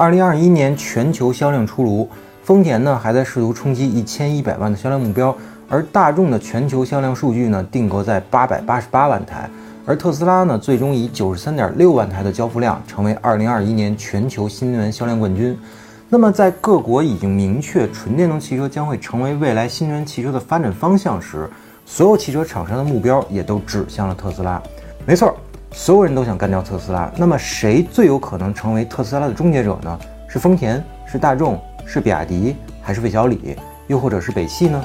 二零二一年全球销量出炉，丰田呢还在试图冲击一千一百万的销量目标，而大众的全球销量数据呢定格在八百八十八万台，而特斯拉呢最终以九十三点六万台的交付量成为二零二一年全球新能源销量冠军。那么在各国已经明确纯电动汽车将会成为未来新能源汽车的发展方向时，所有汽车厂商的目标也都指向了特斯拉。没错。所有人都想干掉特斯拉，那么谁最有可能成为特斯拉的终结者呢？是丰田，是大众，是比亚迪，还是魏小李，又或者是北汽呢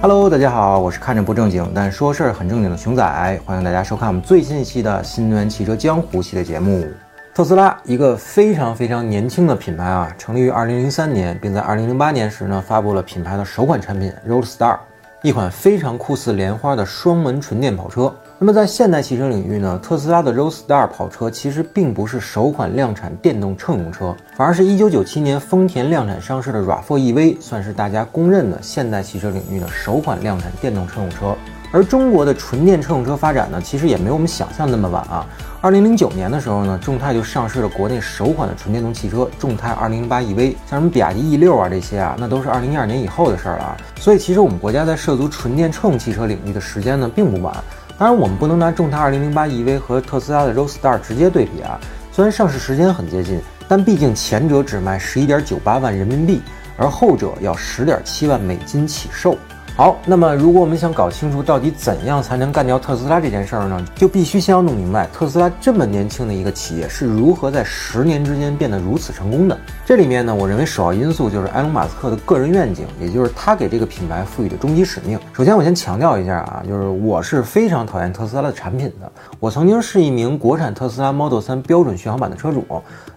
？Hello，大家好，我是看着不正经但说事儿很正经的熊仔，欢迎大家收看我们最新一期的新能源汽车江湖系列节目。特斯拉，一个非常非常年轻的品牌啊，成立于2003年，并在2008年时呢发布了品牌的首款产品 Roadster。一款非常酷似莲花的双门纯电跑车。那么在现代汽车领域呢，特斯拉的 Roadster 跑车其实并不是首款量产电动乘用车，反而是一九九七年丰田量产上市的 RAV4 EV，算是大家公认的现代汽车领域的首款量产电动乘用车。而中国的纯电乘用车发展呢，其实也没有我们想象那么晚啊。二零零九年的时候呢，众泰就上市了国内首款的纯电动汽车众泰二零零八 EV，像什么比亚迪 E 六啊这些啊，那都是二零一二年以后的事儿了啊。所以其实我们国家在涉足纯电乘用汽车领域的时间呢，并不晚。当然，我们不能拿众泰二零零八 EV 和特斯拉的 Roadster 直接对比啊。虽然上市时间很接近，但毕竟前者只卖十一点九八万人民币，而后者要十点七万美金起售。好，那么如果我们想搞清楚到底怎样才能干掉特斯拉这件事儿呢，就必须先要弄明白特斯拉这么年轻的一个企业是如何在十年之间变得如此成功的。这里面呢，我认为首要因素就是埃隆·马斯克的个人愿景，也就是他给这个品牌赋予的终极使命。首先，我先强调一下啊，就是我是非常讨厌特斯拉的产品的。我曾经是一名国产特斯拉 Model 3标准续航版的车主，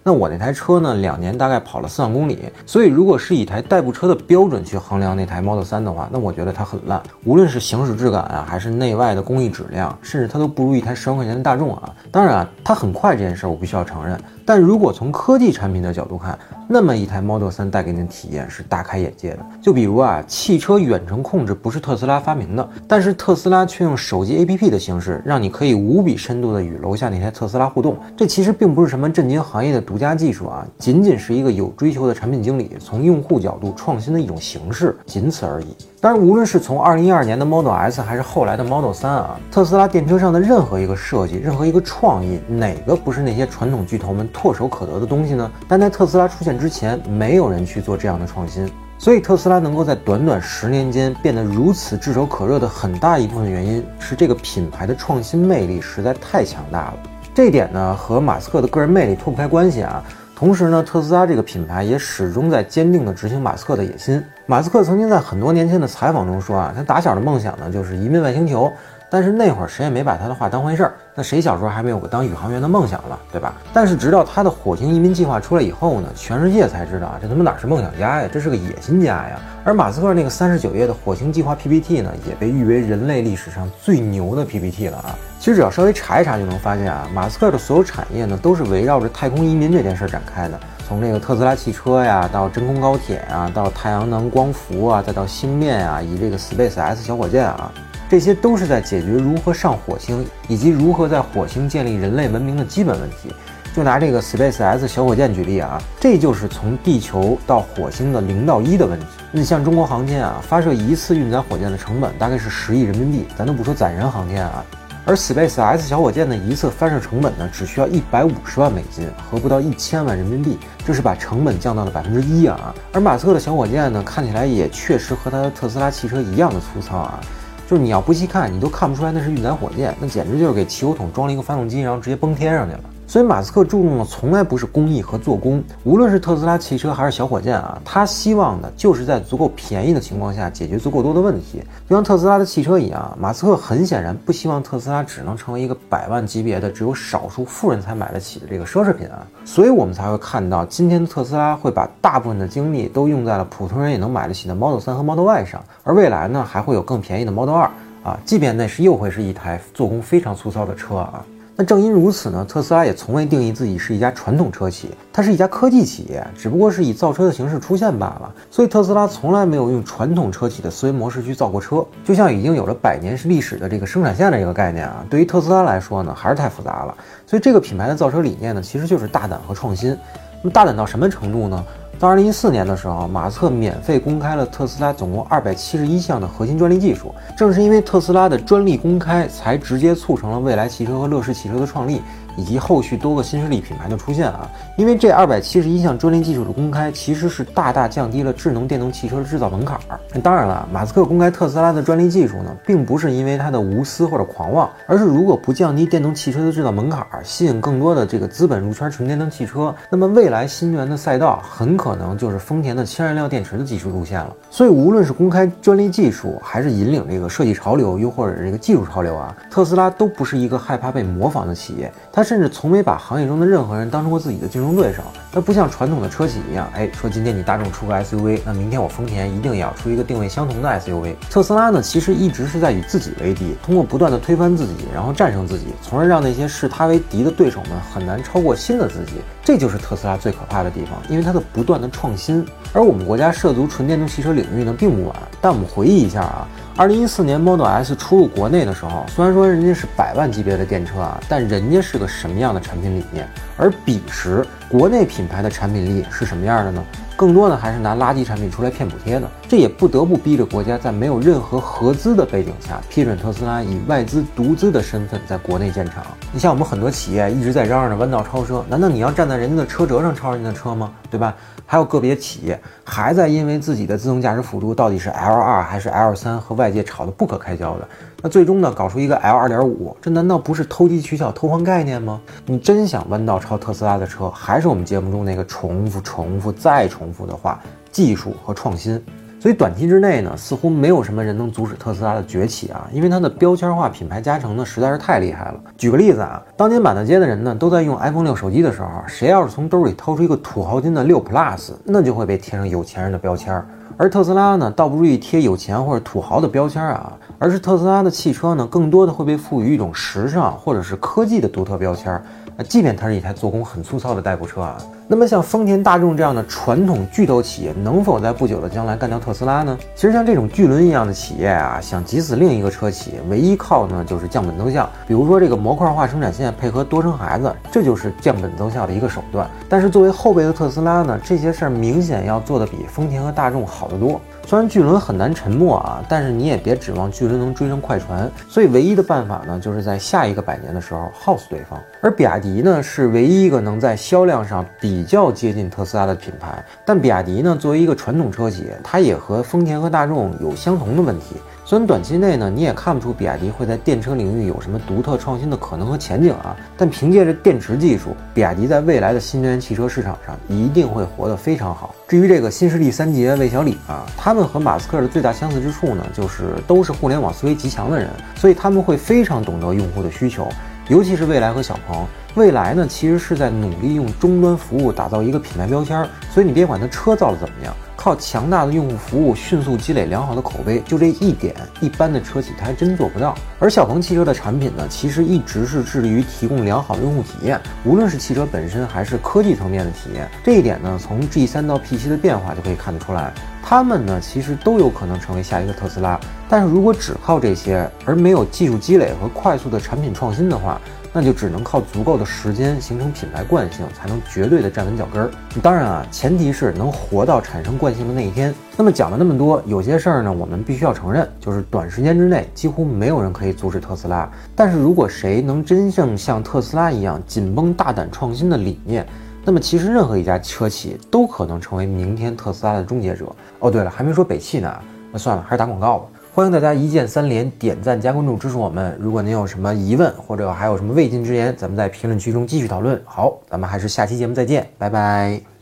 那我那台车呢，两年大概跑了四万公里。所以，如果是以台代步车的标准去衡量那台 Model 3的话，那我觉得。觉得它很烂，无论是行驶质感啊，还是内外的工艺质量，甚至它都不如一台十万块钱的大众啊。当然啊，它很快这件事儿我必须要承认。但如果从科技产品的角度看，那么一台 Model 3带给你的体验是大开眼界的。就比如啊，汽车远程控制不是特斯拉发明的，但是特斯拉却用手机 APP 的形式，让你可以无比深度的与楼下那台特斯拉互动。这其实并不是什么震惊行业的独家技术啊，仅仅是一个有追求的产品经理从用户角度创新的一种形式，仅此而已。当然，无论是从2012年的 Model S 还是后来的 Model 3啊，特斯拉电车上的任何一个设计，任何一个创意，哪个不是那些传统巨头们？唾手可得的东西呢？但在特斯拉出现之前，没有人去做这样的创新。所以特斯拉能够在短短十年间变得如此炙手可热的很大一部分原因是这个品牌的创新魅力实在太强大了。这一点呢和马斯克的个人魅力脱不开关系啊。同时呢，特斯拉这个品牌也始终在坚定地执行马斯克的野心。马斯克曾经在很多年前的采访中说啊，他打小的梦想呢就是移民外星球。但是那会儿谁也没把他的话当回事儿，那谁小时候还没有个当宇航员的梦想了，对吧？但是直到他的火星移民计划出来以后呢，全世界才知道啊，这他妈哪是梦想家呀，这是个野心家呀！而马斯克那个三十九页的火星计划 PPT 呢，也被誉为人类历史上最牛的 PPT 了啊！其实只要稍微查一查就能发现啊，马斯克的所有产业呢，都是围绕着太空移民这件事展开的，从这个特斯拉汽车呀，到真空高铁啊，到太阳能光伏啊，再到星链啊，以这个 Space X 小火箭啊。这些都是在解决如何上火星以及如何在火星建立人类文明的基本问题。就拿这个 Space X 小火箭举例啊，这就是从地球到火星的零到一的问题。那像中国航天啊，发射一次运载火箭的成本大概是十亿人民币，咱都不说载人航天啊。而 Space X 小火箭的一次发射成本呢，只需要一百五十万美金，合不到一千万人民币，这是把成本降到了百分之一啊。而马斯克的小火箭呢，看起来也确实和他的特斯拉汽车一样的粗糙啊。就是你要不细看，你都看不出来那是运载火箭，那简直就是给汽油桶装了一个发动机，然后直接崩天上去了。所以马斯克注重的从来不是工艺和做工，无论是特斯拉汽车还是小火箭啊，他希望的就是在足够便宜的情况下解决足够多的问题。就像特斯拉的汽车一样，马斯克很显然不希望特斯拉只能成为一个百万级别的、只有少数富人才买得起的这个奢侈品啊。所以我们才会看到今天的特斯拉会把大部分的精力都用在了普通人也能买得起的 Model 3和 Model Y 上，而未来呢还会有更便宜的 Model 2啊，即便那是又会是一台做工非常粗糙的车啊。那正因如此呢，特斯拉也从未定义自己是一家传统车企，它是一家科技企业，只不过是以造车的形式出现罢了。所以特斯拉从来没有用传统车企的思维模式去造过车，就像已经有了百年历史的这个生产线的这个概念啊，对于特斯拉来说呢，还是太复杂了。所以这个品牌的造车理念呢，其实就是大胆和创新。那么大胆到什么程度呢？到二零一四年的时候，马斯克免费公开了特斯拉总共二百七十一项的核心专利技术。正是因为特斯拉的专利公开，才直接促成了蔚来汽车和乐视汽车的创立。以及后续多个新势力品牌的出现啊，因为这二百七十一项专利技术的公开，其实是大大降低了智能电动汽车的制造门槛儿。当然了，马斯克公开特斯拉的专利技术呢，并不是因为他的无私或者狂妄，而是如果不降低电动汽车的制造门槛儿，吸引更多的这个资本入圈纯电动汽车，那么未来新能源的赛道很可可能就是丰田的氢燃料电池的技术路线了。所以，无论是公开专利技术，还是引领这个设计潮流，又或者这个技术潮流啊，特斯拉都不是一个害怕被模仿的企业，他。甚至从没把行业中的任何人当成过自己的竞争对手。那不像传统的车企一样，哎，说今天你大众出个 SUV，那明天我丰田一定也要出一个定位相同的 SUV。特斯拉呢，其实一直是在与自己为敌，通过不断的推翻自己，然后战胜自己，从而让那些视他为敌的对手们很难超过新的自己。这就是特斯拉最可怕的地方，因为它的不断的创新。而我们国家涉足纯电动汽车领域呢，并不晚。但我们回忆一下啊。二零一四年 Model S 出入国内的时候，虽然说人家是百万级别的电车啊，但人家是个什么样的产品理念？而彼时国内品牌的产品力是什么样的呢？更多的还是拿垃圾产品出来骗补贴的，这也不得不逼着国家在没有任何合资的背景下，批准特斯拉以外资独资的身份在国内建厂。你像我们很多企业一直在嚷嚷着弯道超车，难道你要站在人家的车辙上超人家的车吗？对吧？还有个别企业还在因为自己的自动驾驶辅助到底是 L 二还是 L 三和外界吵得不可开交的，那最终呢搞出一个 L 二点五，这难道不是投机取巧、偷换概念吗？你真想弯道超特斯拉的车，还是我们节目中那个重复、重复再重复的话：技术和创新。所以短期之内呢，似乎没有什么人能阻止特斯拉的崛起啊，因为它的标签化、品牌加成呢实在是太厉害了。举个例子啊，当年满大街的人呢都在用 iPhone 六手机的时候，谁要是从兜里掏出一个土豪金的六 Plus，那就会被贴上有钱人的标签。而特斯拉呢，倒不至于贴有钱或者土豪的标签啊，而是特斯拉的汽车呢，更多的会被赋予一种时尚或者是科技的独特标签。那即便它是一台做工很粗糙的代步车啊，那么像丰田、大众这样的传统巨头企业，能否在不久的将来干掉特斯拉呢？其实像这种巨轮一样的企业啊，想挤死另一个车企，唯一靠呢就是降本增效。比如说这个模块化生产线配合多生孩子，这就是降本增效的一个手段。但是作为后辈的特斯拉呢，这些事儿明显要做的比丰田和大众好得多。虽然巨轮很难沉没啊，但是你也别指望巨轮能追上快船。所以唯一的办法呢，就是在下一个百年的时候耗死对方。而比亚迪呢，是唯一一个能在销量上比比较接近特斯拉的品牌。但比亚迪呢，作为一个传统车企，它也和丰田和大众有相同的问题。虽然短期内呢，你也看不出比亚迪会在电车领域有什么独特创新的可能和前景啊，但凭借着电池技术，比亚迪在未来的新能源汽车市场上一定会活得非常好。至于这个新势力三杰魏小李啊，他们和马斯克的最大相似之处呢，就是都是互联网思维极强的人，所以他们会非常懂得用户的需求，尤其是未来和小鹏。未来呢，其实是在努力用终端服务打造一个品牌标签，所以你别管它车造的怎么样。靠强大的用户服务迅速积累良好的口碑，就这一点，一般的车企它还真做不到。而小鹏汽车的产品呢，其实一直是致力于提供良好的用户体验，无论是汽车本身还是科技层面的体验。这一点呢，从 G 三到 P 七的变化就可以看得出来。他们呢，其实都有可能成为下一个特斯拉。但是如果只靠这些，而没有技术积累和快速的产品创新的话，那就只能靠足够的时间形成品牌惯性，才能绝对的站稳脚跟儿。当然啊，前提是能活到产生惯性的那一天。那么讲了那么多，有些事儿呢，我们必须要承认，就是短时间之内几乎没有人可以阻止特斯拉。但是如果谁能真正像特斯拉一样紧绷大胆创新的理念，那么其实任何一家车企都可能成为明天特斯拉的终结者。哦，对了，还没说北汽呢，那算了，还是打广告吧。欢迎大家一键三连、点赞加关注支持我们。如果您有什么疑问，或者还有什么未尽之言，咱们在评论区中继续讨论。好，咱们还是下期节目再见，拜拜。